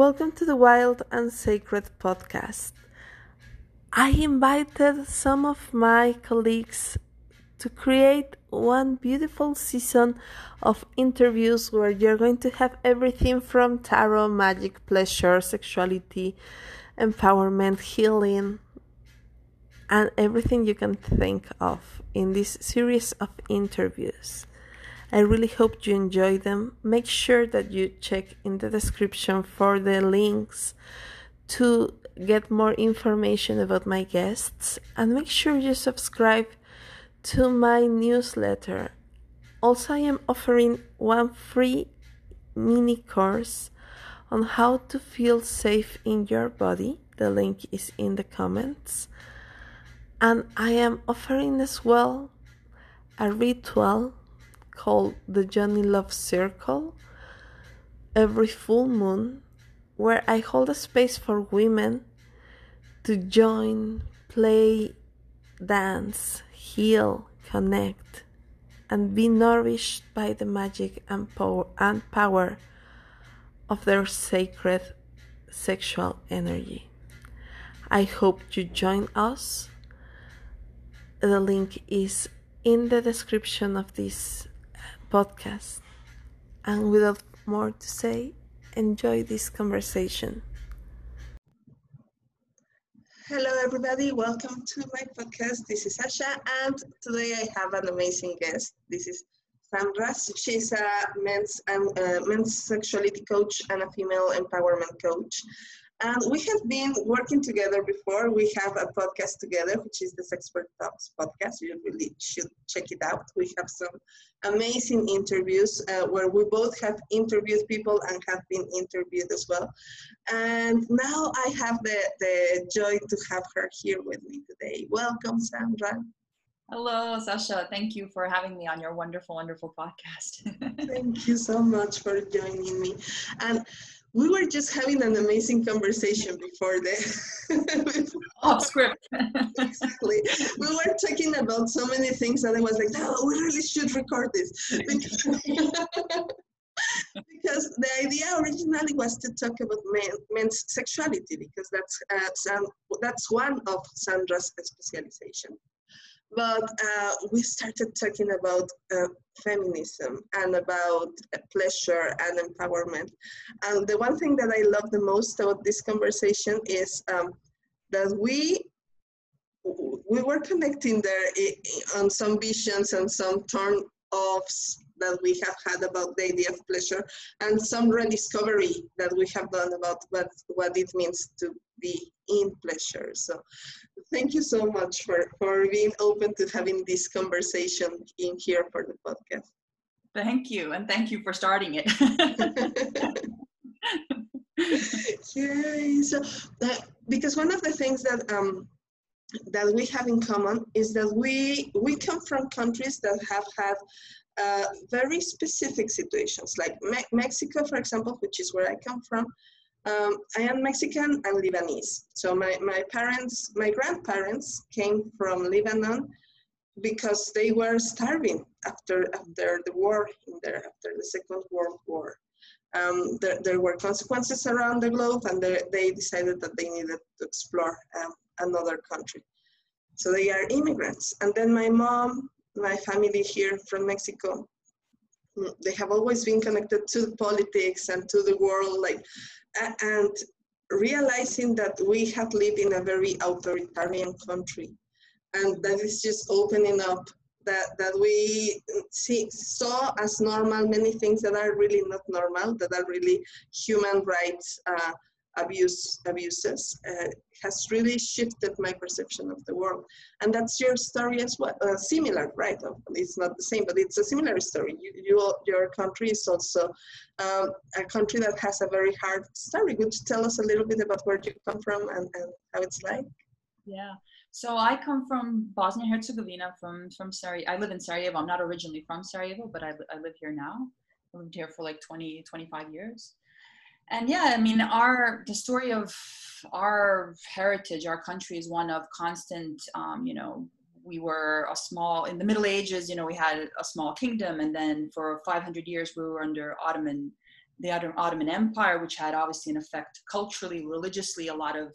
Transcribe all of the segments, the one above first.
Welcome to the Wild and Sacred podcast. I invited some of my colleagues to create one beautiful season of interviews where you're going to have everything from tarot, magic, pleasure, sexuality, empowerment, healing, and everything you can think of in this series of interviews. I really hope you enjoy them. Make sure that you check in the description for the links to get more information about my guests and make sure you subscribe to my newsletter. Also, I am offering one free mini course on how to feel safe in your body. The link is in the comments. And I am offering as well a ritual called the Yoni Love Circle every full moon, where I hold a space for women to join, play, dance, heal, connect, and be nourished by the magic and power, and power of their sacred sexual energy. I hope you join us. The link is in the description of this podcast. And without more to say, enjoy this conversation. Hello, everybody. Welcome to my podcast. This is Asha, and today I have an amazing guest. This is Sandra. She's a men's and uh, men's sexuality coach and a female empowerment coach. And we have been working together before. We have a podcast together, which is the Sexpert Talks podcast. You really should check it out. We have some amazing interviews uh, where we both have interviewed people and have been interviewed as well. And now I have the, the joy to have her here with me today. Welcome, Sandra. Hello, Sasha. Thank you for having me on your wonderful, wonderful podcast. Thank you so much for joining me. And we were just having an amazing conversation before the off script. exactly. We were talking about so many things that I was like, no, we really should record this. Because, because the idea originally was to talk about men, men's sexuality because that's uh, some, that's one of Sandra's specialization but uh, we started talking about uh, feminism and about uh, pleasure and empowerment. And the one thing that I love the most about this conversation is um, that we we were connecting there on some visions and some turn offs that we have had about the idea of pleasure and some rediscovery that we have done about what, what it means to be in pleasure. So thank you so much for, for being open to having this conversation in here for the podcast. Thank you, and thank you for starting it. Yay! So, uh, because one of the things that um, that we have in common is that we we come from countries that have had uh, very specific situations. Like Me Mexico, for example, which is where I come from, um, I am Mexican and Lebanese. So my, my parents, my grandparents came from Lebanon because they were starving after, after the war, in there, after the Second World War. Um, there, there, were consequences around the globe and they, decided that they needed to explore um, another country. So they are immigrants. And then my mom, my family here from Mexico, mm, they have always been connected to politics and to the world. Like and realizing that we have lived in a very authoritarian country. And that is just opening up that, that we see, saw as normal many things that are really not normal, that are really human rights uh, abuse abuses uh, has really shifted my perception of the world. And that's your story as well. Uh, similar right? It's not the same but it's a similar story. You, you your country is also um, a country that has a very hard story. Could you tell us a little bit about where you come from and, and how it's like? Yeah. So I come from Bosnia Herzegovina, from from Sarajevo. I live in Sarajevo. I'm not originally from Sarajevo, but I, I live here now. I lived here for like 20, 25 years and yeah i mean our the story of our heritage our country is one of constant um, you know we were a small in the middle ages you know we had a small kingdom and then for 500 years we were under ottoman the Ottoman Empire, which had obviously an effect culturally, religiously. A lot of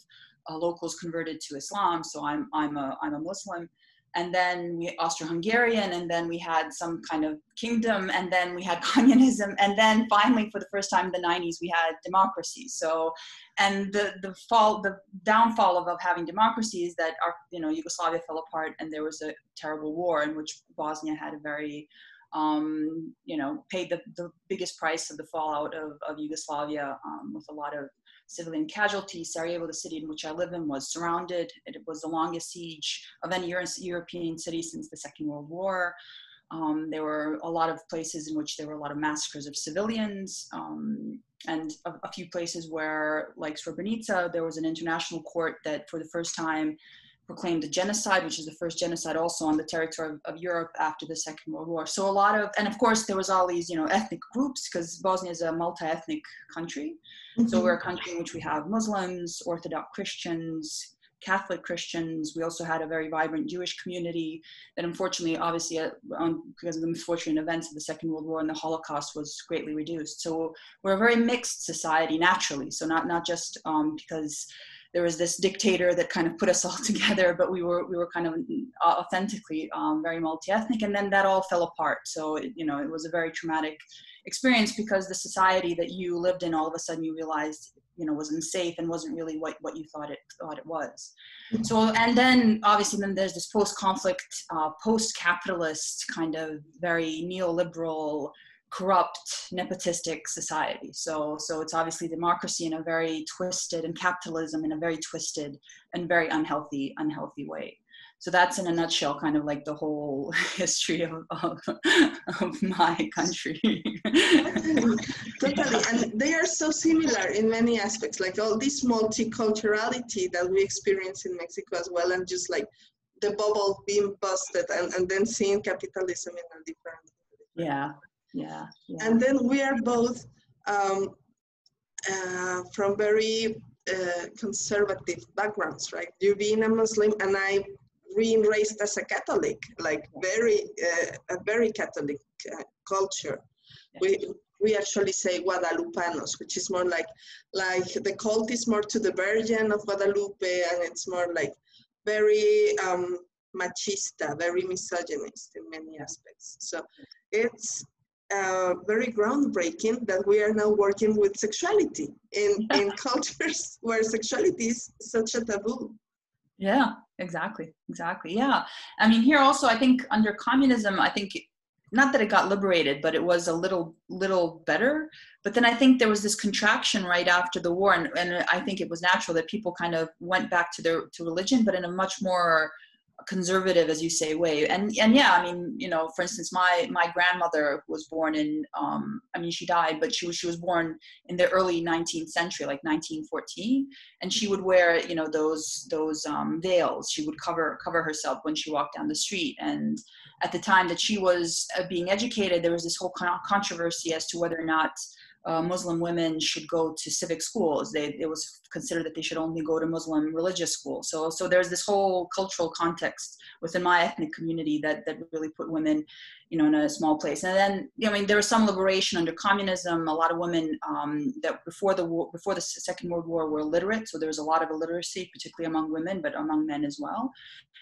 uh, locals converted to Islam, so I'm I'm a I'm a Muslim. And then we Austro-Hungarian, and then we had some kind of kingdom, and then we had communism, and then finally, for the first time in the 90s, we had democracy. So, and the the fall, the downfall of, of having democracy is that our you know Yugoslavia fell apart, and there was a terrible war in which Bosnia had a very um, you know, paid the, the biggest price of the fallout of, of Yugoslavia um, with a lot of civilian casualties. Sarajevo, the city in which I live in, was surrounded. It was the longest siege of any European city since the Second World War. Um, there were a lot of places in which there were a lot of massacres of civilians, um, and a, a, few places where, like Srebrenica, there was an international court that, for the first time, proclaimed a genocide, which is the first genocide also on the territory of, of, Europe after the Second World War. So a lot of, and of course there was all these, you know, ethnic groups because Bosnia is a multi-ethnic country. Mm-hmm. So we're a country in which we have Muslims, Orthodox Christians, Catholic Christians. We also had a very vibrant Jewish community that unfortunately, obviously, uh, um, because of the misfortunate events of the Second World War and the Holocaust was greatly reduced. So we're a very mixed society naturally. So not, not just um, because there was this dictator that kind of put us all together, but we were we were kind of authentically um, very multi-ethnic, and then that all fell apart. So it, you know it was a very traumatic experience because the society that you lived in all of a sudden you realized you know wasn't safe and wasn't really what, what you thought it thought it was so and then obviously then there's this post-conflict uh, post-capitalist kind of very neoliberal corrupt nepotistic society. So so it's obviously democracy in a very twisted and capitalism in a very twisted and very unhealthy unhealthy way. So that's in a nutshell kind of like the whole history of, of, of my country. Totally. And they are so similar in many aspects like all this multiculturality that we experience in mexico as well and just like the bubble being busted and, and then seeing capitalism in a different yeah yeah, yeah. and then we are both um, uh, from very uh, conservative backgrounds right you being a muslim and i being raised as a catholic like very uh, a very catholic uh, culture yeah. we we actually say guadalupanos which is more like like the cult is more to the virgin of guadalupe and it's more like very um, machista very misogynist in many aspects so it's uh, very groundbreaking that we are now working with sexuality in, in cultures where sexuality is such a taboo. Yeah, exactly. Exactly. Yeah. I mean, here also, I think under communism, I think not that it got liberated, but it was a little, little better. But then I think there was this contraction right after the war. And, and I think it was natural that people kind of went back to their, to religion, but in a much more conservative as you say way. And and yeah i mean you know for instance my my grandmother was born in um i mean she died but she was she was born in the early 19th century like 1914 and she would wear you know those those um veils. She would cover cover herself when she walked down the street. And at the time that she was uh, being educated there was this whole con- controversy as to whether or not uh, Muslim women should go to civic schools. They, it was considered that they should only go to Muslim religious schools. So, so there's this whole cultural context within my ethnic community that, that really put women you know, in a small place. And then, I mean, there was some liberation under communism. A lot of women um, that before the war, before the Second World War were literate, so there was a lot of illiteracy, particularly among women, but among men as well.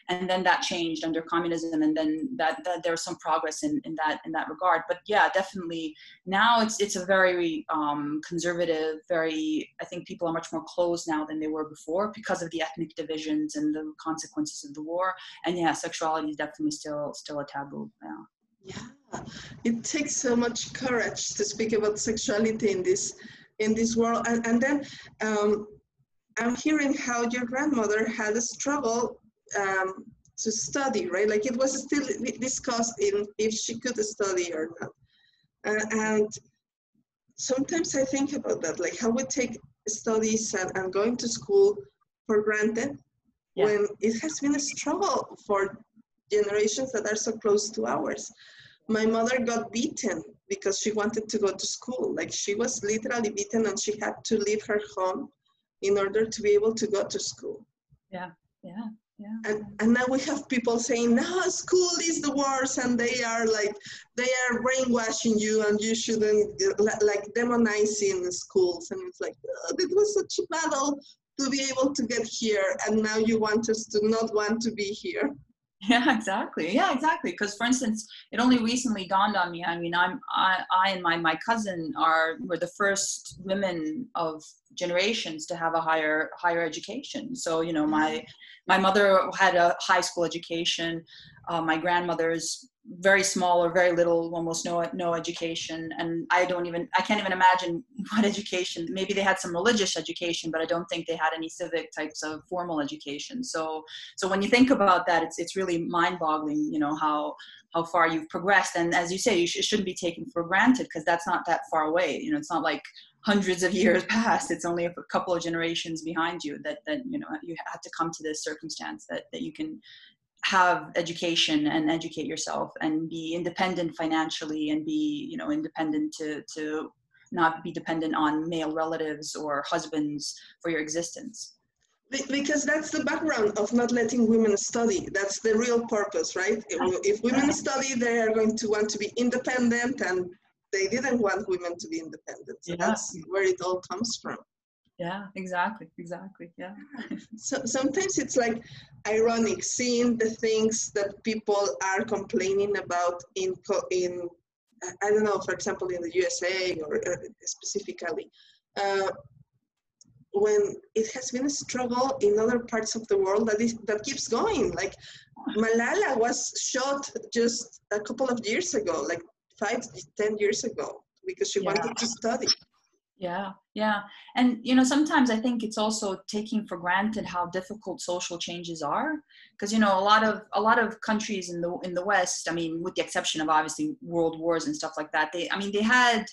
And then that changed under communism, and then that, that there was some progress in, in that in that regard. But yeah, definitely now it's it's a very um, conservative, very. I think people are much more closed now than they were before because of the ethnic divisions and the consequences of the war. And yeah, sexuality is definitely still still a taboo. Yeah. Yeah, it takes so much courage to speak about sexuality in this in this world. And, and then um, I'm hearing how your grandmother had a struggle um, to study, right? Like it was still discussed in if she could study or not. Uh, and sometimes I think about that, like how we take studies and, and going to school for granted yeah. when it has been a struggle for generations that are so close to ours. My mother got beaten because she wanted to go to school. Like she was literally beaten and she had to leave her home in order to be able to go to school. Yeah, yeah. yeah. And, and now we have people saying, no, school is the worst, and they are like, they are brainwashing you, and you shouldn't, like, demonizing schools. And it's like, oh, it was such a battle to be able to get here, and now you want us to not want to be here. Yeah, exactly. Yeah, exactly. Because, for instance, it only recently dawned on me. I mean, I'm I, I and my my cousin are were the first women of generations to have a higher higher education. So, you know, my mm-hmm. my mother had a high school education. Uh, my grandmother's very small or very little, almost no no education, and I don't even I can't even imagine what education. Maybe they had some religious education, but I don't think they had any civic types of formal education. So so when you think about that, it's it's really mind-boggling. You know how how far you've progressed, and as you say, you sh- it shouldn't be taken for granted because that's not that far away. You know, it's not like hundreds of years past it's only a couple of generations behind you that that you know you had to come to this circumstance that that you can have education and educate yourself and be independent financially and be you know independent to to not be dependent on male relatives or husbands for your existence. Because that's the background of not letting women study. That's the real purpose right? If women study they are going to want to be independent and they didn't want women to be independent. So yeah. that's where it all comes from. Yeah exactly exactly yeah. So sometimes it's like ironic seeing the things that people are complaining about in in i don't know for example in the usa or uh, specifically uh, when it has been a struggle in other parts of the world that is that keeps going. Like malala was shot just a couple of years ago like five ten years ago because she yeah. wanted to study yeah yeah and you know sometimes i think it's also taking for granted how difficult social changes are because you know a lot of a lot of countries in the in the west i mean with the exception of obviously world wars and stuff like that they i mean they had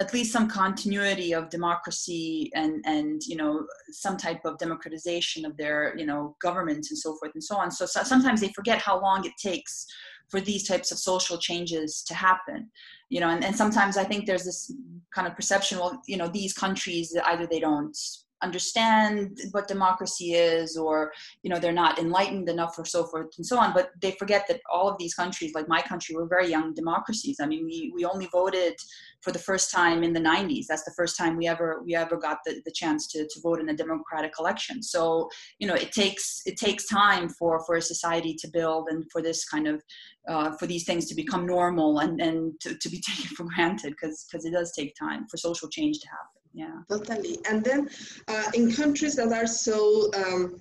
at least some continuity of democracy and and you know some type of democratization of their you know governments and so forth and so on. So, so sometimes they forget how long it takes for these types of social changes to happen you know and, and sometimes i think there's this kind of perception well you know these countries either they don't understand what democracy is or you know they're not enlightened enough or so forth and so on but they forget that all of these countries like my country were very young democracies. I mean we, we only voted for the first time in the 90s that's the first time we ever we ever got the, the chance to, to vote in a democratic election. So you know it takes it takes time for for a society to build and for this kind of uh, for these things to become normal and and to, to be taken for granted because because it does take time for social change to happen yeah. Totally. And then uh, in countries that are so um,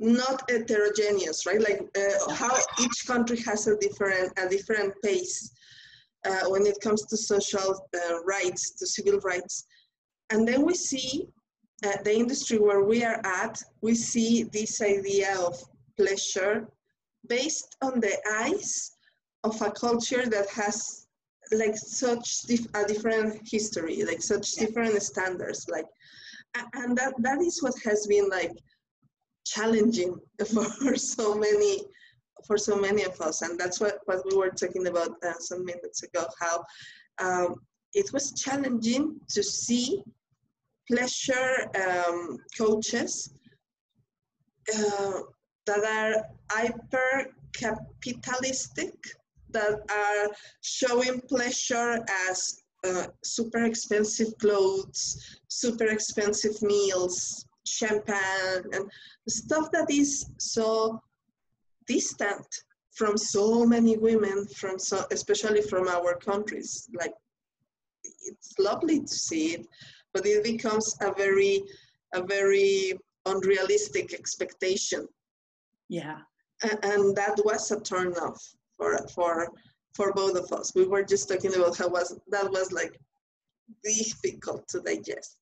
not heterogeneous right? Like uh, how each country has a different a different pace uh, when it comes to social uh, rights to civil rights. And then we see uh, the industry where we are at we see this idea of pleasure based on the eyes of a culture that has like such dif- a different history, like such yeah. different standards, like, and that that is what has been like challenging for so many for so many of us, and that's what what we were talking about uh, some minutes ago. How um, it was challenging to see pleasure um, coaches uh, that are hyper capitalistic that are showing pleasure as uh, super expensive clothes, super expensive meals, champagne, and stuff that is so distant from so many women, from so, especially from our countries. Like, it's lovely to see it, but it becomes a very, a very unrealistic expectation. Yeah. And, and that was a turn off for for for both of us. We were just talking about how was that was like difficult to digest.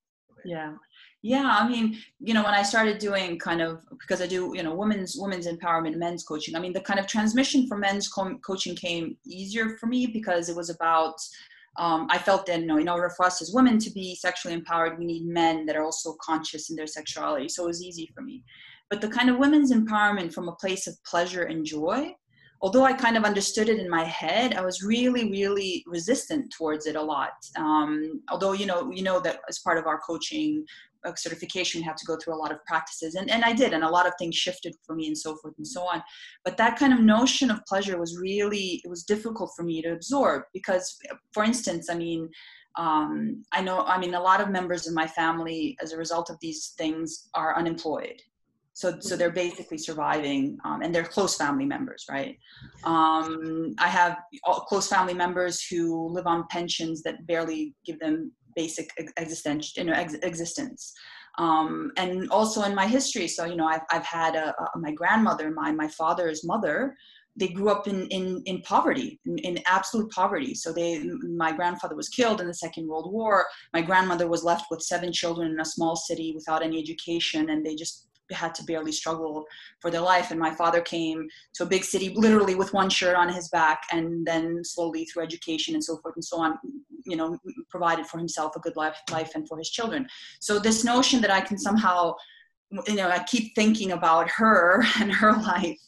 Yeah. Yeah, I mean, you know, when I started doing kind of because I do, you know, women's women's empowerment, men's coaching. I mean, the kind of transmission for men's co- coaching came easier for me because it was about um, I felt that you know, in order for us as women to be sexually empowered, we need men that are also conscious in their sexuality. So it was easy for me. But the kind of women's empowerment from a place of pleasure and joy although I kind of understood it in my head, I was really, really resistant towards it a lot. Um, although you know, you know that as part of our coaching uh, certification, you have to go through a lot of practices, and and I did, and a lot of things shifted for me, and so forth and so on. But that kind of notion of pleasure was really it was difficult for me to absorb because, for instance, I mean. Um, I know, I mean, a lot of members of my family, as a result of these things, are unemployed so so they're basically surviving um, and they're close family members right? Um, i have close family members who live on pensions that barely give them basic existence you know ex- existence. Um, and also in my history so you know i've, I've had a, a, my grandmother my my father's mother they grew up in in, in poverty in, in, absolute poverty. So they my grandfather was killed in the second world war. My grandmother was left with seven children in a small city without any education and they just had to barely struggle for their life. And my father came to a big city literally with one shirt on his back, and then slowly through education and so forth and so on, you know, provided for himself a good life, life and for his children. So this notion that I can somehow you know i keep thinking about her and her life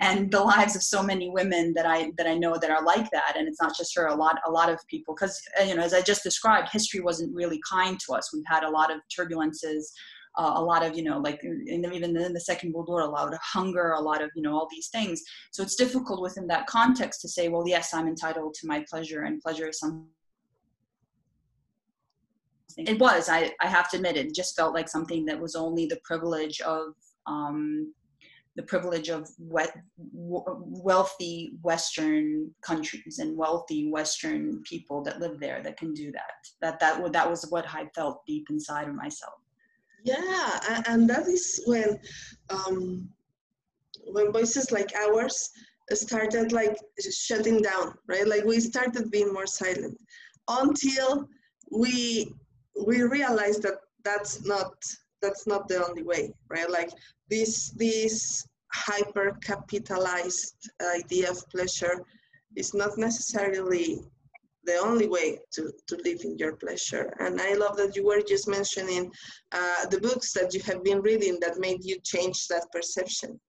and the lives of so many women that i that i know that are like that and it's not just her a lot a lot of people because you know as i just described history wasn't really kind to us we've had a lot of turbulences uh, a lot of you know like in the, even in the second world war a lot of hunger a lot of you know all these things so it's difficult within that context to say well yes i'm entitled to my pleasure and pleasure is something it was I, I have to admit it just felt like something that was only the privilege of um, the privilege of wealthy Western countries and wealthy Western people that live there that can do that. That that that was what I felt deep inside of myself. Yeah, and that is when um, when voices like ours started like shutting down, right? Like we started being more silent until we we realized that that's not that's not the only way, right? Like this this hyper capitalized idea of pleasure is not necessarily the only way to, to live in your pleasure. And I love that you were just mentioning uh, the books that you have been reading that made you change that perception.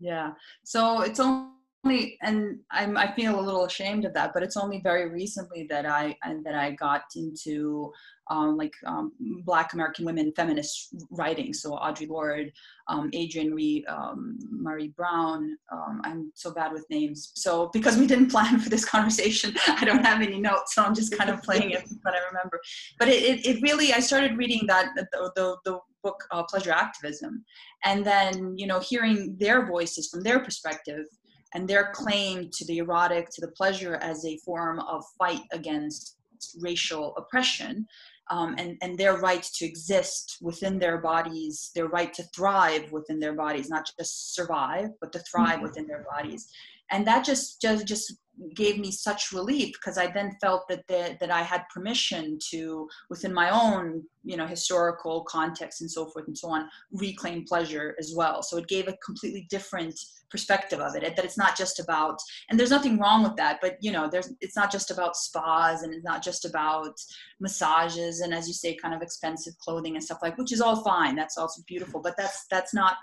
Yeah. So it's only, and I'm, I feel a little ashamed of that, but it's only very recently that I, that I got into um, like um, Black American women feminist writing. So Audre Lorde, um, Adrienne Ree, um, Marie Brown. Um, I'm so bad with names. So because we didn't plan for this conversation, I don't have any notes. So I'm just kind of playing it what I remember. But it, it, it really, I started reading that the, the, the book uh, Pleasure Activism, and then you know hearing their voices from their perspective and their claim to the erotic, to the pleasure as a form of fight against racial oppression um, and, and their right to exist within their bodies, their right to thrive within their bodies, not just survive, but to thrive mm-hmm. within their bodies. And that just, just, just gave me such relief because I then felt that the, that I had permission to, within my own, you know, historical context and so forth and so on, reclaim pleasure as well. So it gave a completely different perspective of it that it's not just about and there's nothing wrong with that but you know there's it's not just about spas and it's not just about massages and as you say kind of expensive clothing and stuff like which is all fine that's also beautiful but that's that's not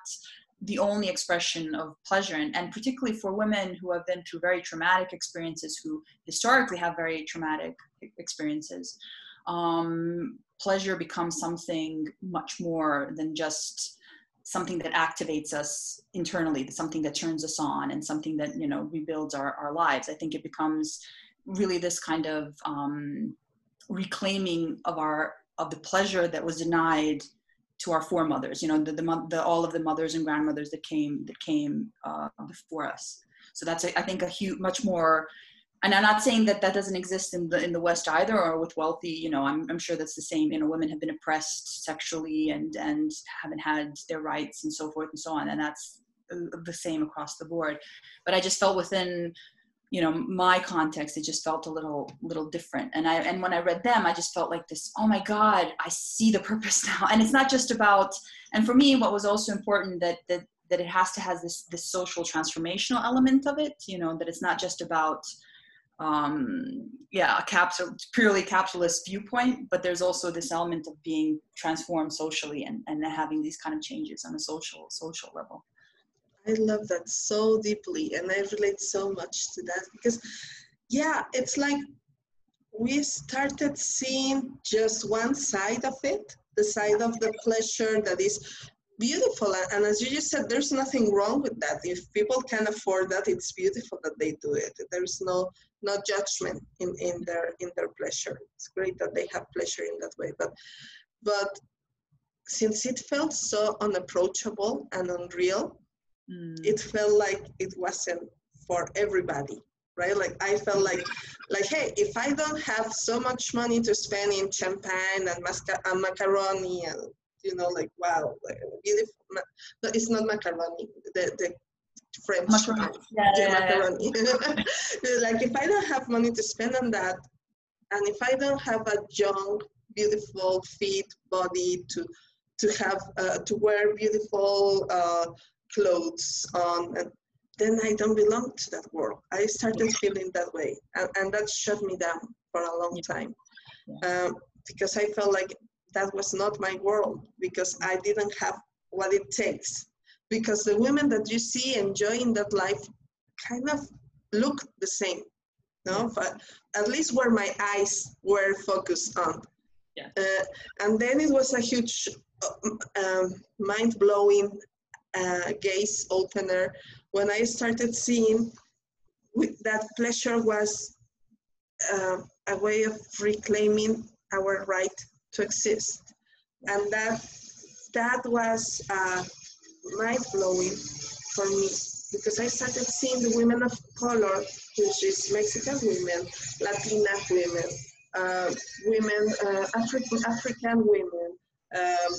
the only expression of pleasure. And, and particularly for women who have been through very traumatic experiences who historically have very traumatic experiences um, pleasure becomes something much more than just something that activates us internally something that turns us on and something that you know rebuilds our, our lives. I think it becomes really this kind of um, reclaiming of our of the pleasure that was denied to our foremothers, you know, the, the, the, all of the mothers and grandmothers that came that came uh, before us. So that's a, I think a huge, much more. And I'm not saying that that doesn't exist in the in the West either, or with wealthy. You know, I'm I'm sure that's the same. You know, women have been oppressed sexually and and haven't had their rights and so forth and so on, and that's the same across the board. But I just felt within you know my context it just felt a little little different. And i and when i read them i just felt like this oh my god i see the purpose now. And it's not just about and for me what was also important that that that it has to has this this social transformational element of it you know that it's not just about um yeah a capital purely capitalist viewpoint but there's also this element of being transformed socially and and having these kind of changes on a social social level I love that so deeply, and I relate so much to that because, yeah, it's like we started seeing just one side of it, the side of the pleasure that is beautiful. And as you just said, there's nothing wrong with that. If people can afford that, it's beautiful that they do it. There's no no judgment in, in their in their pleasure. It's great that they have pleasure in that way. But but since it felt so unapproachable and unreal, mm. it felt like it wasn't for everybody right like i felt like like hey if i don't have so much money to spend in champagne and, masca- and macaroni and you know like wow like beautiful no it's not macaroni the, the french macaroni. Yeah, yeah, macaroni like if i don't have money to spend on that and if i don't have a young beautiful fit body to to have uh, to wear beautiful uh, clothes on and then I don't belong to that world. I started feeling that way, and, and that shut me down for a long time um, because I felt like that was not my world because I didn't have what it takes. Because the women that you see enjoying that life kind of look the same, no? But at least where my eyes were focused on. Yeah. Uh, and then it was a huge, uh, um, mind blowing uh, gaze opener when I started seeing that pleasure was uh, a way of reclaiming our right to exist. And that, that was uh, mind blowing for me because I started seeing the women of color, which is Mexican women, Latina women, uh, women, uh, African, African women, um,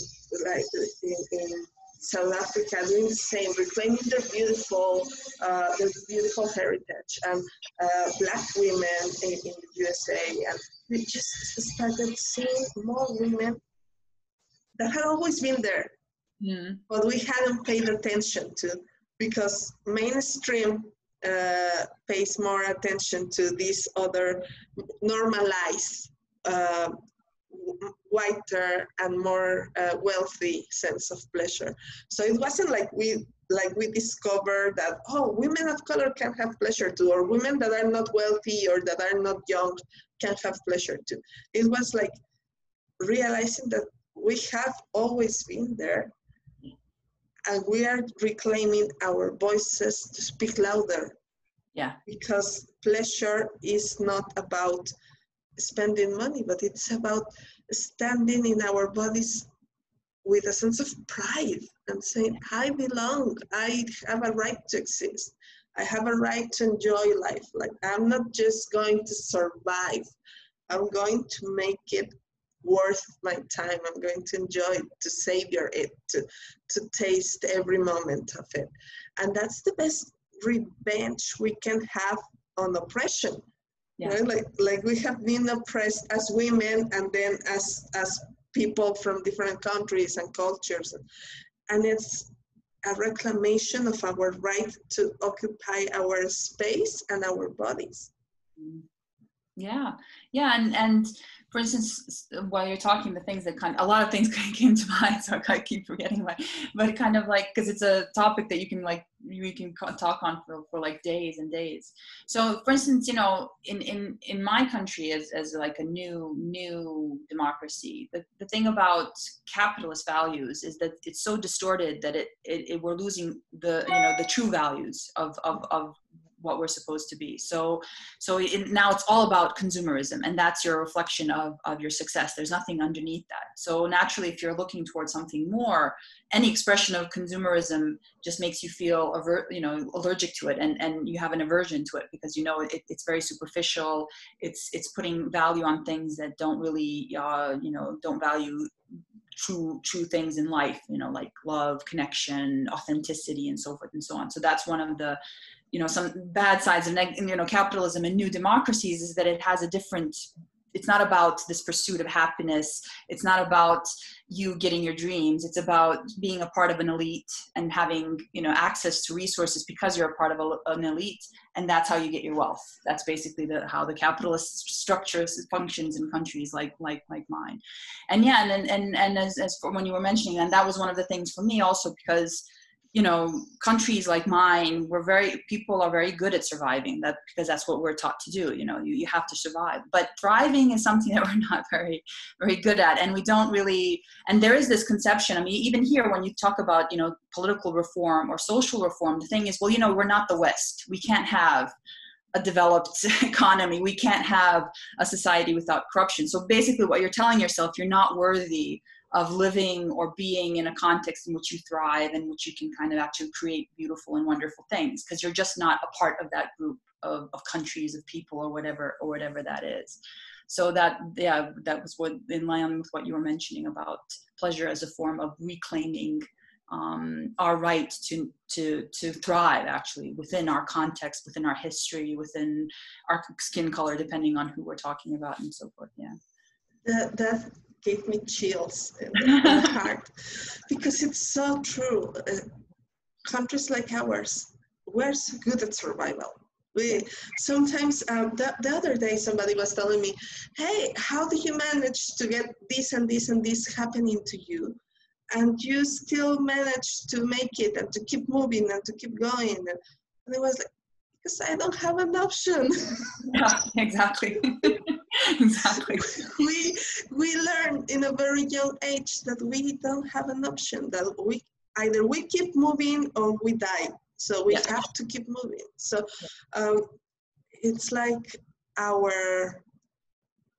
like in, in South Africa doing the same, reclaiming their beautiful, uh, their beautiful heritage, and uh, black women in, in, the USA, and we just started seeing more women that had always been there, mm. but we hadn't paid attention to because mainstream uh, pays more attention to these other normalized uh, whiter and more uh, wealthy sense of pleasure. So it wasn't like we like we discovered that oh women of color can have pleasure too or women that are not wealthy or that are not young can have pleasure too. It was like realizing that we have always been there and we are reclaiming our voices to speak louder. Yeah. Because pleasure is not about spending money, but it's about standing in our bodies with a sense of pride and saying, I belong, I have a right to exist. I have a right to enjoy life. Like I'm not just going to survive. I'm going to make it worth my time. I'm going to enjoy it, to savor it, to, to taste every moment of it. And that's the best revenge we can have on oppression yeah. Right? Like like we have been oppressed as women and then as as people from different countries and cultures. And it's a reclamation of our right to occupy our space and our bodies. Yeah, yeah, and and for instance, while you're talking, the things that kind of, a lot of things came to mind, so I keep forgetting my, but kind of like, because it's a topic that you can like, you can talk on for, for like days and days. So for instance, you know, in, in, in my country as, as like a new, new democracy, the, the thing about capitalist values is that it's so distorted that it, it, it we're losing the, you know, the true values of, of, of what we're supposed to be. So so it, now it's all about consumerism and that's your reflection of, of your success. There's nothing underneath that. So naturally if you're looking towards something more any expression of consumerism just makes you feel aver- you know allergic to it and, and you have an aversion to it because you know it, it's very superficial. It's it's putting value on things that don't really uh, you know don't value true true things in life you know like love connection authenticity and so forth and so on. So that's one of the you know some bad sides of you know capitalism and new democracies is that it has a different it's not about this pursuit of happiness. It's not about you getting your dreams. It's about being a part of an elite and having you know access to resources because you're a part of a, an elite and that's how you get your wealth. That's basically the how the capitalist structure functions in countries like like like mine. And yeah and and and as, as for when you were mentioning and that was one of the things for me also because you know countries like mine we're very people are very good at surviving. That because that's what we're taught to do you know you, you have to survive. But thriving is something that we're not very very good at. And we don't really and there is this conception i mean even here when you talk about you know political reform or social reform the thing is well you know we're not the west. We can't have a developed economy. We can't have a society without corruption. So basically what you're telling yourself you're not worthy of living or being in a context in which you thrive and which you can kind of actually create beautiful and wonderful things because you're just not a part of that group of, of countries of people or whatever or whatever that is. So that yeah that was what in line with what you were mentioning about pleasure as a form of reclaiming um, our right to to to thrive actually within our context within our history within our skin color depending on who we're talking about and so forth yeah. That, that gave me chills in the heart because it's so true. Uh, countries like ours, we're so good at survival. We sometimes um, the, the other day somebody was telling me, "Hey, how do you manage to get this and this and this happening to you, and you still manage to make it and to keep moving and to keep going?" And, and I was like, "Because I don't have an option." Yeah, exactly. exactly. We we learn in a very young age that we don't have an option. That we either we keep moving or we die. So we yeah. have to keep moving. So um, it's like our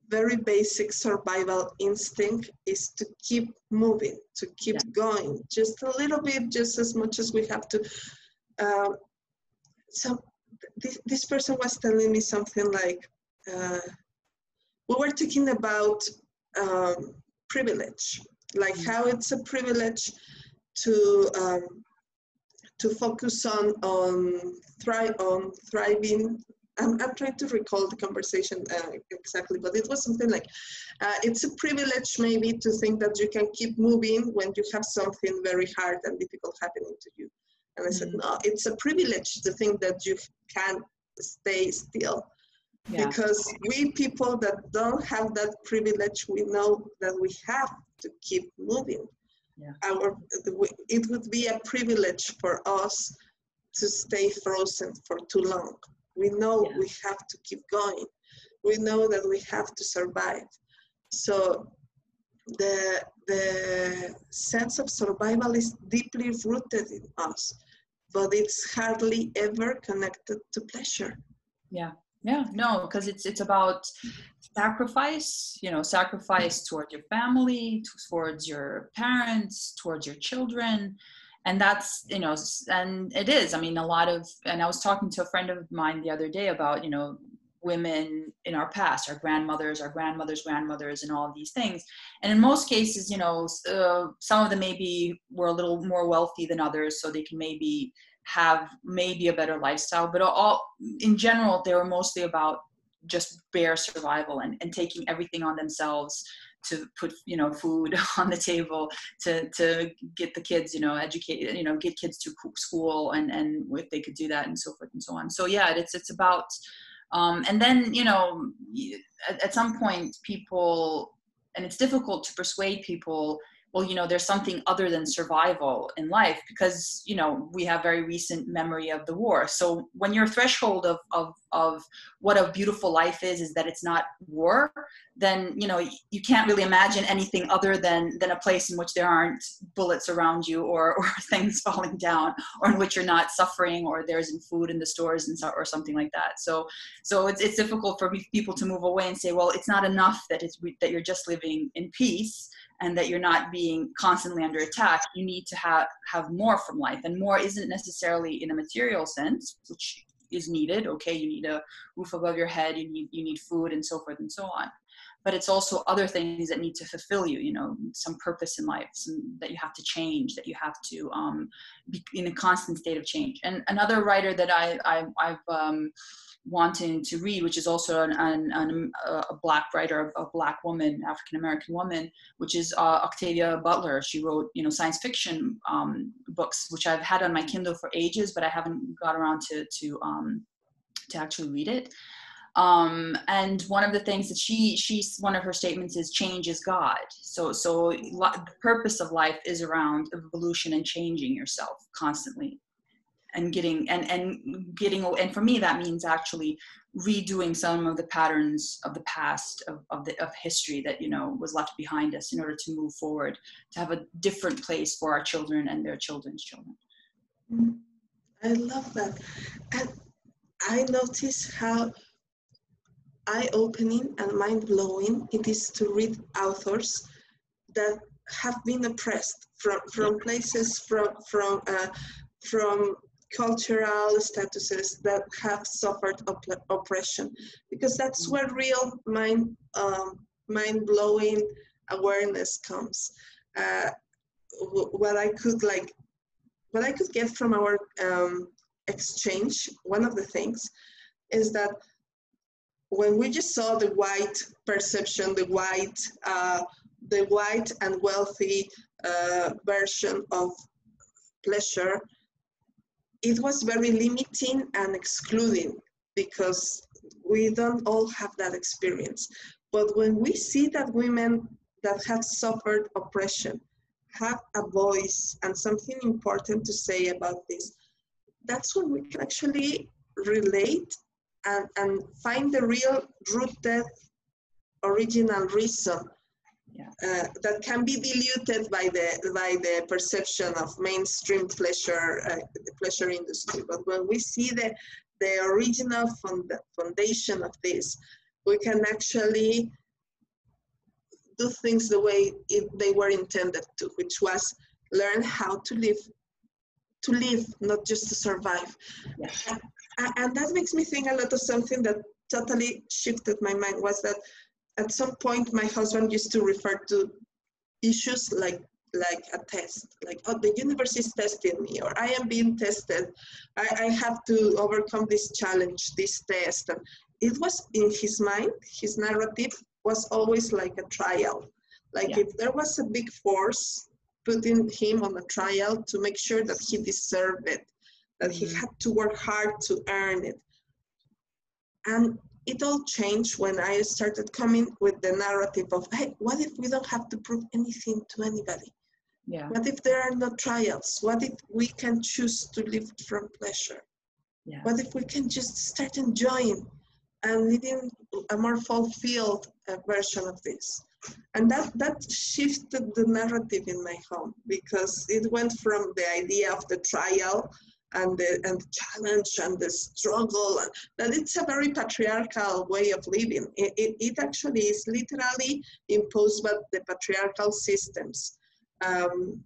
very basic survival instinct is to keep moving, to keep yeah. going, just a little bit, just as much as we have to. Um, so this, this person was telling me something like, uh, we were talking about um, privilege, like how it's a privilege to um, to focus on on thrive on thriving. I'm, I'm trying to recall the conversation uh, exactly, but it was something like uh, it's a privilege maybe to think that you can keep moving when you have something very hard and difficult happening to you. And I mm-hmm. said, no, it's a privilege to think that you can stay still yeah. because we people that don't have that privilege we know that we have to keep moving yeah. our it would be a privilege for us to stay frozen for too long we know yeah. we have to keep going we know that we have to survive so the the sense of survival is deeply rooted in us but it's hardly ever connected to pleasure yeah yeah. No because it's it's about sacrifice you know sacrifice towards your family towards your parents towards your children and that's you know and it is. I mean a lot of and i was talking to a friend of mine the other day about you know women in our past our grandmothers our grandmothers grandmothers and all these things. And in most cases you know uh, some of them maybe were a little more wealthy than others so they can maybe have maybe a better lifestyle but all in general they were mostly about just bare survival and, and taking everything on themselves to put you know food on the table to to get the kids you know educated you know get kids to school and and if they could do that and so forth and so on. So yeah it's it's about um, and then you know at, at some point people and it's difficult to persuade people well you know there's something other than survival in life because you know we have very recent memory of the war. So when your threshold of of of what a beautiful life is is that it's not war then you know you can't really imagine anything other than than a place in which there aren't bullets around you or or things falling down or in which you're not suffering or there isn't food in the stores and so, or something like that. So so it's, it's difficult for people to move away and say well it's not enough that it's that you're just living in peace and that you're not being constantly under attack you need to have have more from life. And more isn't necessarily in a material sense which is needed okay? You need a roof above your head you need you need food and so forth and so on. But it's also other things that need to fulfill you you know some purpose in life some, that you have to change that you have to um, be in a constant state of change. And another writer that i, I have um, wanting to read, which is also an, an, an, a black writer, a black woman, African American woman, which is uh, Octavia Butler. She wrote, you know, science fiction um, books, which I've had on my Kindle for ages, but I haven't got around to to um, to actually read it. um, and one of the things that she she's one of her statements is change is god so so the purpose of life is around evolution and changing yourself constantly and getting and and getting and for me that means actually redoing some of the patterns of the past of, of the of history that you know was left behind us in order to move forward to have a different place for our children and their children's children. I love that. And i notice how eye-opening and mind-blowing it is to read authors that have been oppressed from from places from from uh, from cultural statuses that have suffered op- oppression because that's where real mind um, mind-blowing awareness comes. Uh, what i could like what i could get from our um, exchange one of the things is that when we just saw the white perception, the white, uh, the white and wealthy uh, version of pleasure, it was very limiting and excluding because we don't all have that experience. But when we see that women that have suffered oppression have a voice and something important to say about this, that's when we can actually relate and, and find the real rooted original reason yeah. uh, that can be diluted by the by the perception of mainstream pleasure uh, the pleasure industry. But when we see the the original fund, foundation of this, we can actually do things the way it, they were intended to, which was learn how to live to live, not just to survive. Yeah and that makes me think a lot of something that totally shifted my mind was that at some point my husband used to refer to issues like like a test like oh the universe is testing me or i am being tested i, I have to overcome this challenge this test and it was in his mind his narrative was always like a trial like yeah. if there was a big force putting him on a trial to make sure that he deserved it that he mm-hmm. had to work hard to earn it. And it all changed when I started coming with the narrative of, hey, what if we don't have to prove anything to anybody? Yeah. What if there are no trials? What if we can choose to live from pleasure? Yeah. What if we can just start enjoying and living a more fulfilled uh, version of this? And that, that shifted the narrative in my home because it went from the idea of the trial and the, and the challenge and the struggle and that it's a very patriarchal way of living. It, it, it actually is literally imposed by the patriarchal systems. Um,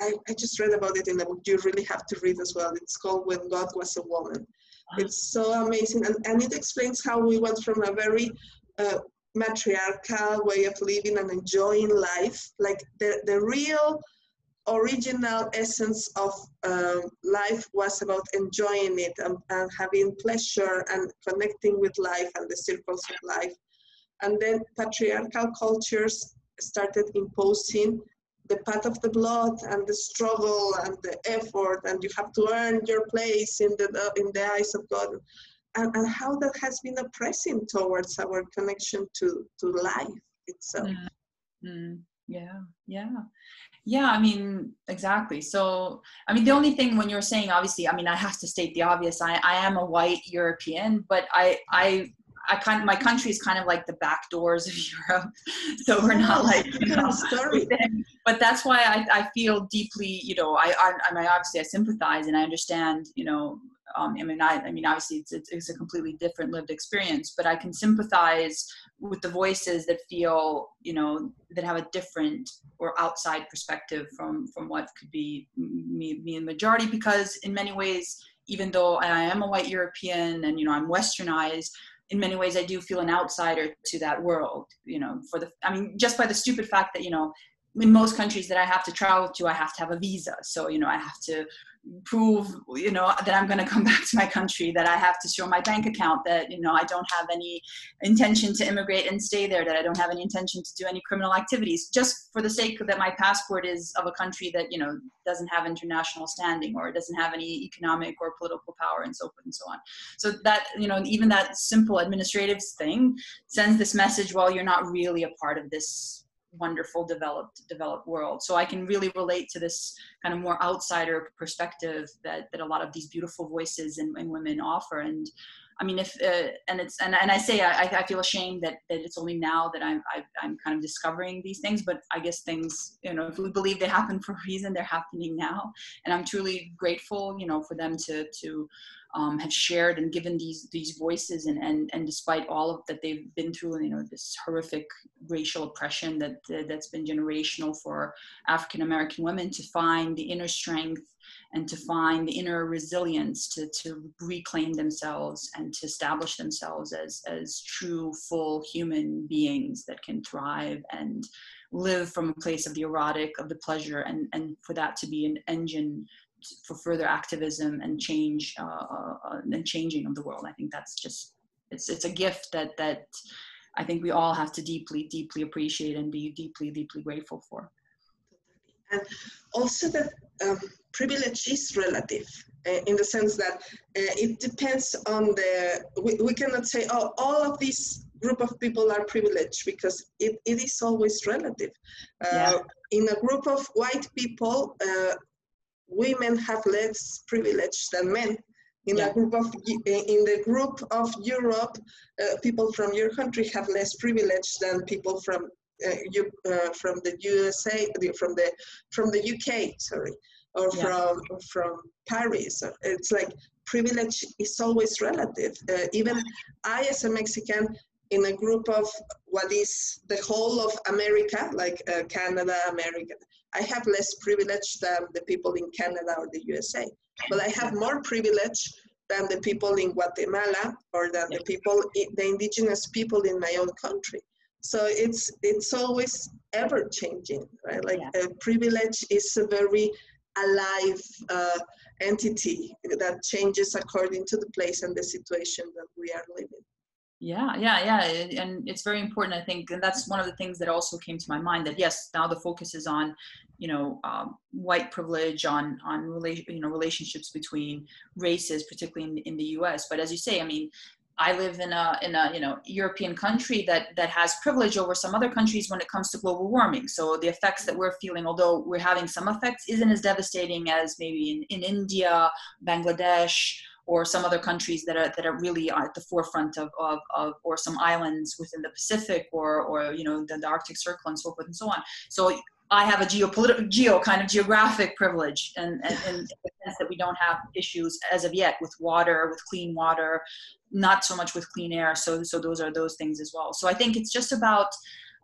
I, I, just read about it in a book. You really have to read as well. It's called when god was a woman. It's so amazing and, and it explains how we went from a very uh, matriarchal way of living and enjoying life. Like the, the real original essence of um, life was about enjoying it and, and, having pleasure and connecting with life and the circles of life. And then patriarchal cultures started imposing the path of the blood and the struggle and the effort and you have to earn your place in the in the eyes of God and, and how that has been oppressing towards our connection to to life itself. Mm. Mm. Yeah, yeah. Yeah, I mean, exactly. So, I mean, the only thing when you're saying, obviously, I mean, I have to state the obvious. I, I am a white European, but I, I, I kind of, my country is kind of like the back doors of Europe. So we're not like, you know, story. but that's why I, I feel deeply, you know, I, I, I mean, obviously I sympathize and I understand, you know, um, I mean, I, I mean, obviously it's, it's, it's, a completely different lived experience, but I can sympathize with the voices that feel, you know, that have a different or outside perspective from, from what could be me, me and majority, because in many ways, even though I am a white European and, you know, I'm westernized, in many ways I do feel an outsider to that world, you know, for the, I mean, just by the stupid fact that, you know, in most countries that I have to travel to, I have to have a visa. So, you know, I have to prove you know that i'm going to come back to my country that i have to show my bank account that you know i don't have any intention to immigrate and stay there that i don't have any intention to do any criminal activities just for the sake that my passport is of a country that you know doesn't have international standing or doesn't have any economic or political power and so forth and so on. So that you know even that simple administrative thing sends this message well you're not really a part of this wonderful developed developed world. So i can really relate to this kind of more outsider perspective that that a lot of these beautiful voices and, and women offer. And i mean if uh, and it's and, and i say I, I feel ashamed that that it's only now that i'm I, am i am kind of discovering these things but i guess things you know if we believe they happen for a reason they're happening now. And i'm truly grateful you know for them to to um, have shared and given these these voices and, and and despite all of that they've been through you know this horrific racial oppression that that's been generational for African American women to find the inner strength and to find the inner resilience to, to reclaim themselves and to establish themselves as, as true, full human beings that can thrive and live from a place of the erotic, of the pleasure, and, and for that to be an engine for further activism and change uh, uh, uh, and changing of the world. I think that's just it's it's a gift that that I think we all have to deeply deeply appreciate and be deeply deeply grateful for. And also that um, privilege is relative uh, in the sense that uh, it depends on the we, we cannot say oh all of these group of people are privileged because it, it is always relative. Uh, yeah. In a group of white people, uh, women have less privilege than men. In yeah. a group of in the group of Europe, uh, people from your country have less privilege than people from uh, you, uh, from the USA, from the from the UK, sorry, or yeah. from from Paris. It's like privilege is always relative. Uh, even I, as a Mexican, in a group of what is the whole of America, like uh, Canada, America, I have less privilege than the people in Canada or the USA, but I have more privilege than the people in Guatemala or than the people, the indigenous people in my own country. So it's it's always ever changing, right? Like yeah. privilege is a very alive uh, entity that changes according to the place and the situation that we are living. Yeah yeah yeah and it's very important i think and that's one of the things that also came to my mind that yes now the focus is on you know um, white privilege on on relation you know relationships between races particularly in, in the us but as you say i mean I live in a in a you know European country that that has privilege over some other countries when it comes to global warming. So the effects that we're feeling, although we're having some effects, isn't as devastating as maybe in, in India, Bangladesh, or some other countries that are that are really at the forefront of, of, of or some islands within the Pacific or or you know the, the Arctic Circle and so forth and so on. So I have a geopolitical, geo kind of geographic privilege, and, and, and, in the sense that we don't have issues as of yet with water, with clean water, not so much with clean air. So, so those are those things as well. So I think it's just about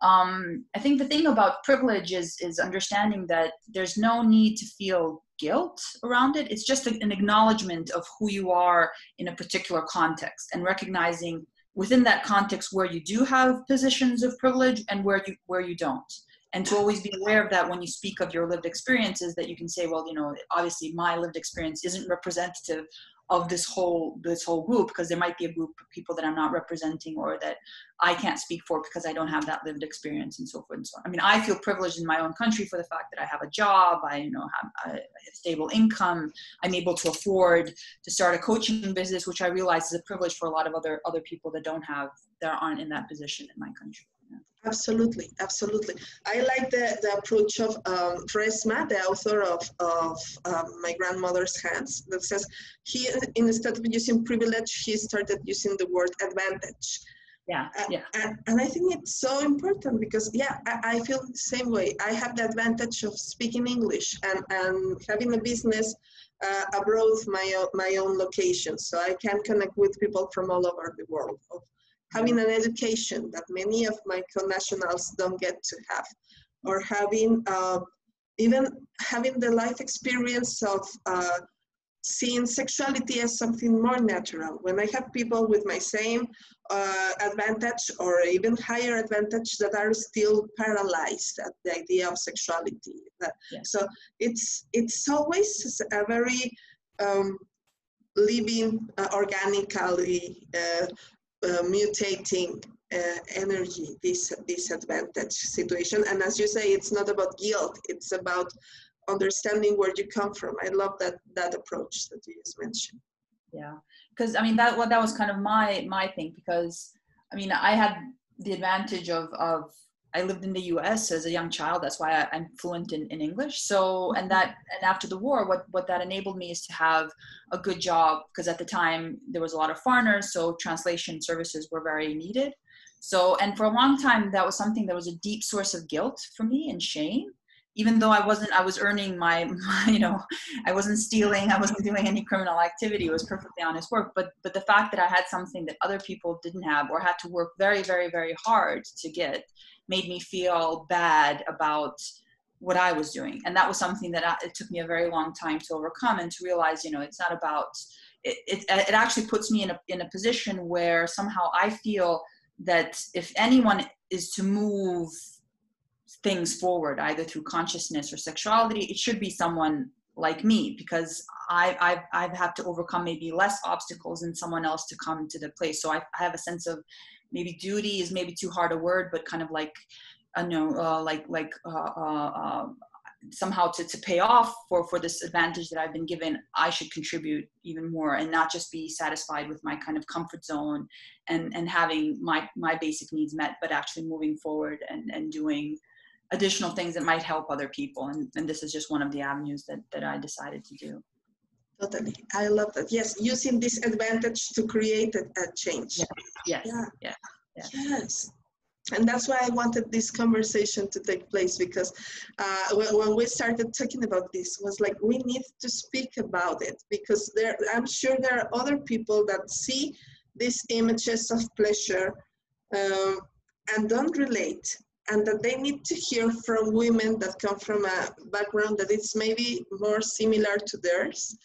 um, I think the thing about privilege is is understanding that there's no need to feel guilt around it. It's just an acknowledgement of who you are in a particular context and recognizing within that context where you do have positions of privilege and where you where you don't and to always be aware of that when you speak of your lived experiences that you can say well you know obviously my lived experience isn't representative of this whole this whole group because there might be a group of people that I'm not representing or that I can't speak for because I don't have that lived experience and so forth and so on. I mean, I feel privileged in my own country for the fact that I have a job, I you know have a, stable income, I'm able to afford to start a coaching business, which I realize is a privilege for a lot of other other people that don't have that aren't in that position in my country. Absolutely, absolutely. I like the, the approach of um, Resmaa, the author of, of um, My Grandmother's Hands, that says he, instead of using privilege, he started using the word advantage. Yeah, yeah. And, and I think it's so important because, yeah, I, I feel the same way. I have the advantage of speaking English and, and having a business uh, abroad my, my own location. So I can connect with people from all over the world, having an education that many of my connationals don't get to have, or having uh, even having the life experience of uh, seeing sexuality as something more natural. When I have people with my same uh, advantage or even higher advantage that are still paralyzed at the idea of sexuality. That, So it's it's always a very um, living, uh, organically uh mutating uh, energy, this disadvantage situation. And as you say, it's not about guilt; it's about understanding where you come from. I love that that approach that you just mentioned. Yeah, because I mean that well, that was kind of my my thing because I mean I had the advantage of of I lived in the U.S. as a young child. That's why I, am fluent in, in English. So, and that, mm-hmm. and after the war, what what that enabled me is to have a good job because at the time there was a lot of foreigners, so translation services were very needed. So, and for a long time, that was something that was a deep source of guilt for me and shame even though I wasn't, I was earning my, my, you know, I wasn't stealing, I wasn't doing any criminal activity. It was perfectly honest work. But, but the fact that I had something that other people didn't have or had to work very, very, very hard to get made me feel bad about what I was doing. And that was something that I, it took me a very long time to overcome and to realize, you know, it's not about, it, it, it actually puts me in a, in a position where somehow I feel that if anyone is to move things forward either through consciousness or sexuality it should be someone like me because I, I've, I've had to overcome maybe less obstacles than someone else to come to the place. So I, I have a sense of maybe duty is maybe too hard a word, but kind of like, I know, uh, like, like, uh, uh, um, somehow to, to pay off for, for this advantage that I've been given, I should contribute even more and not just be satisfied with my kind of comfort zone and, and having my, my basic needs met, but actually moving forward and, and doing, additional things that might help other people. And, and this is just one of the avenues that, that i decided to do totally i love that yes using this advantage to create a, a change yes. Yes. Yeah. yeah yeah yes and that's why i wanted this conversation to take place because uh, when, when, we started talking about this was like we need to speak about it because there i'm sure there are other people that see these images of pleasure um, and don't relate and that they need to hear from women that come from a background that is maybe more similar to theirs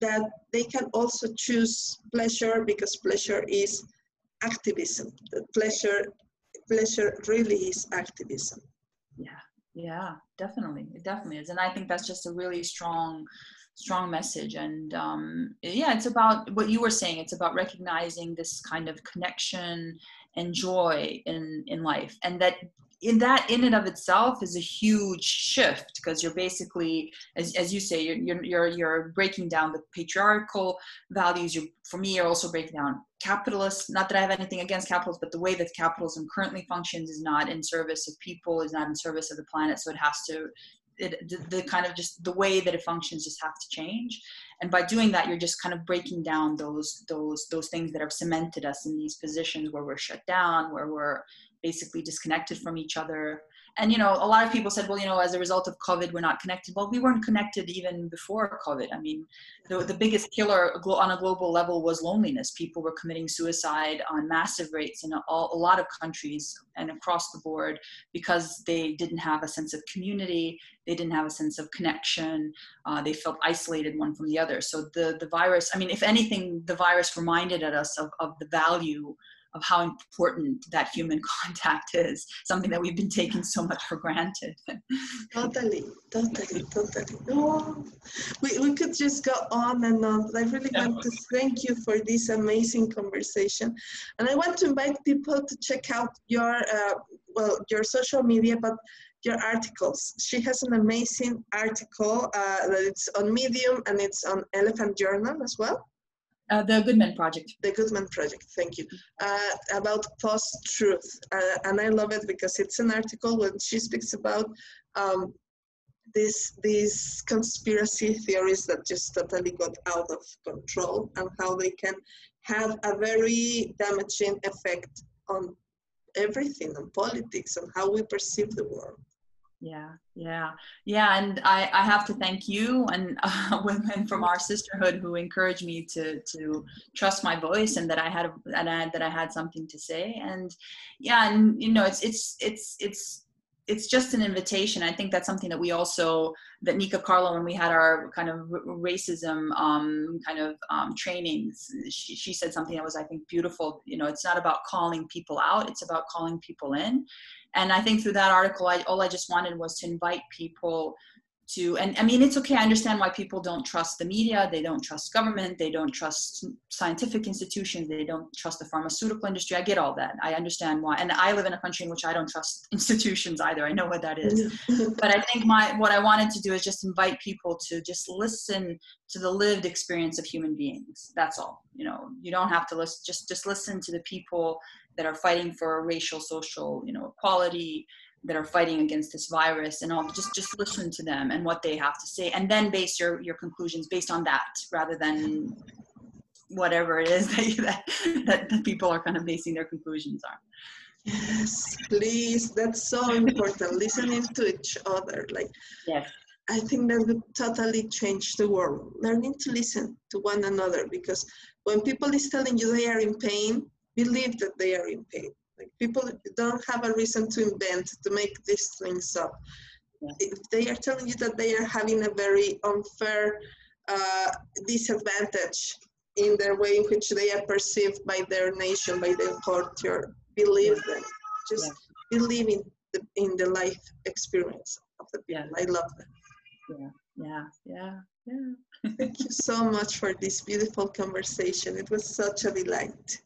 that they can also choose pleasure because pleasure is activism. That pleasure pleasure really is activism. Yeah yeah definitely it definitely is. And i think that's just a really strong strong message. And um, yeah it's about what you were saying it's about recognizing this kind of connection and joy in in life. And that in that in and of itself is a huge shift because you're basically as, as you say you're, you're, you're breaking down the patriarchal values. You for me you're also breaking down capitalist not that i have anything against capitalism but the way that capitalism currently functions is not in service of people is not in service of the planet. So it has to it, the, the kind of just the way that it functions just have to change. And by doing that you're just kind of breaking down those those those things that have cemented us in these positions where we're shut down where we're basically disconnected from each other. And you know a lot of people said well you know as a result of covid we're not connected. Well we weren't connected even before covid. I mean the, the biggest killer on a global level was loneliness. People were committing suicide on massive rates in a, a lot of countries and across the board because they didn't have a sense of community. They didn't have a sense of connection. Uh, they felt isolated one from the other. So the the virus i mean if anything the virus reminded us of, of the value of how important that human contact is, something that we've been taking so much for granted. totally, totally, totally. Oh, we, we could just go on and on, but I really want to thank you for this amazing conversation. And I want to invite people to check out your, uh, well, your social media, but your articles. She has an amazing article uh, that it's on Medium and it's on Elephant Journal as well. Uh, the Good Men Project. The Good Men Project, thank you. Uh, about post-truth. Uh, and I love it because it's an article when she speaks about um, this, these conspiracy theories that just totally got out of control and how they can have a very damaging effect on everything, on politics, on how we perceive the world yeah yeah. Yeah and i i have to thank you and uh, women from our sisterhood who encouraged me to to trust my voice and that i had and I, that i had something to say. And yeah and you know it's it's it's it's it's just an invitation. I think that's something that we also that Nika Carlo when we had our kind of racism um, kind of um, trainings, she, she said something that was I think beautiful. You know, it's not about calling people out; it's about calling people in. And I think through that article, I, all I just wanted was to invite people to and i mean it's okay i understand why people don't trust the media they don't trust government they don't trust scientific institutions they don't trust the pharmaceutical industry i get all that i understand why and i live in a country in which i don't trust institutions either i know what that is. But i think my what i wanted to do is just invite people to just listen to the lived experience of human beings that's all you know you don't have to listen just just listen to the people that are fighting for racial social you know equality that are fighting against this virus and all just just listen to them and what they have to say and then base your your conclusions based on that rather than whatever it is that, you, that, that, that people are kind of basing their conclusions on. Yes please. That's so important. Listening to each other. Like yes. I think that would totally change the world. Learning to listen to one another because when people is telling you they are in pain believe that they are in pain like people don't have a reason to invent to make these things up. Yeah. If they are telling you that they are having a very unfair uh, disadvantage in their way in which they are perceived by their nation, by their culture, believe them. Just yeah. believe in the, in the life experience of the people. Yeah. I love that. Yeah, yeah, yeah, yeah. Thank you so much for this beautiful conversation. It was such a delight.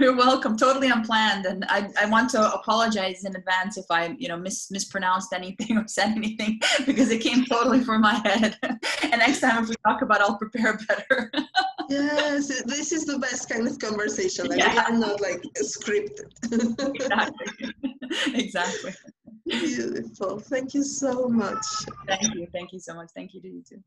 You're welcome. Totally unplanned, and I, I want to apologize in advance if I you know mis- mispronounced anything or said anything because it came totally from my head. and next time if we talk about, it, I'll prepare better. yes, this is the best kind of conversation. Like yeah. we are not like scripted. exactly. exactly. Beautiful. Thank you so much. Thank you. Thank you so much. Thank you to you too.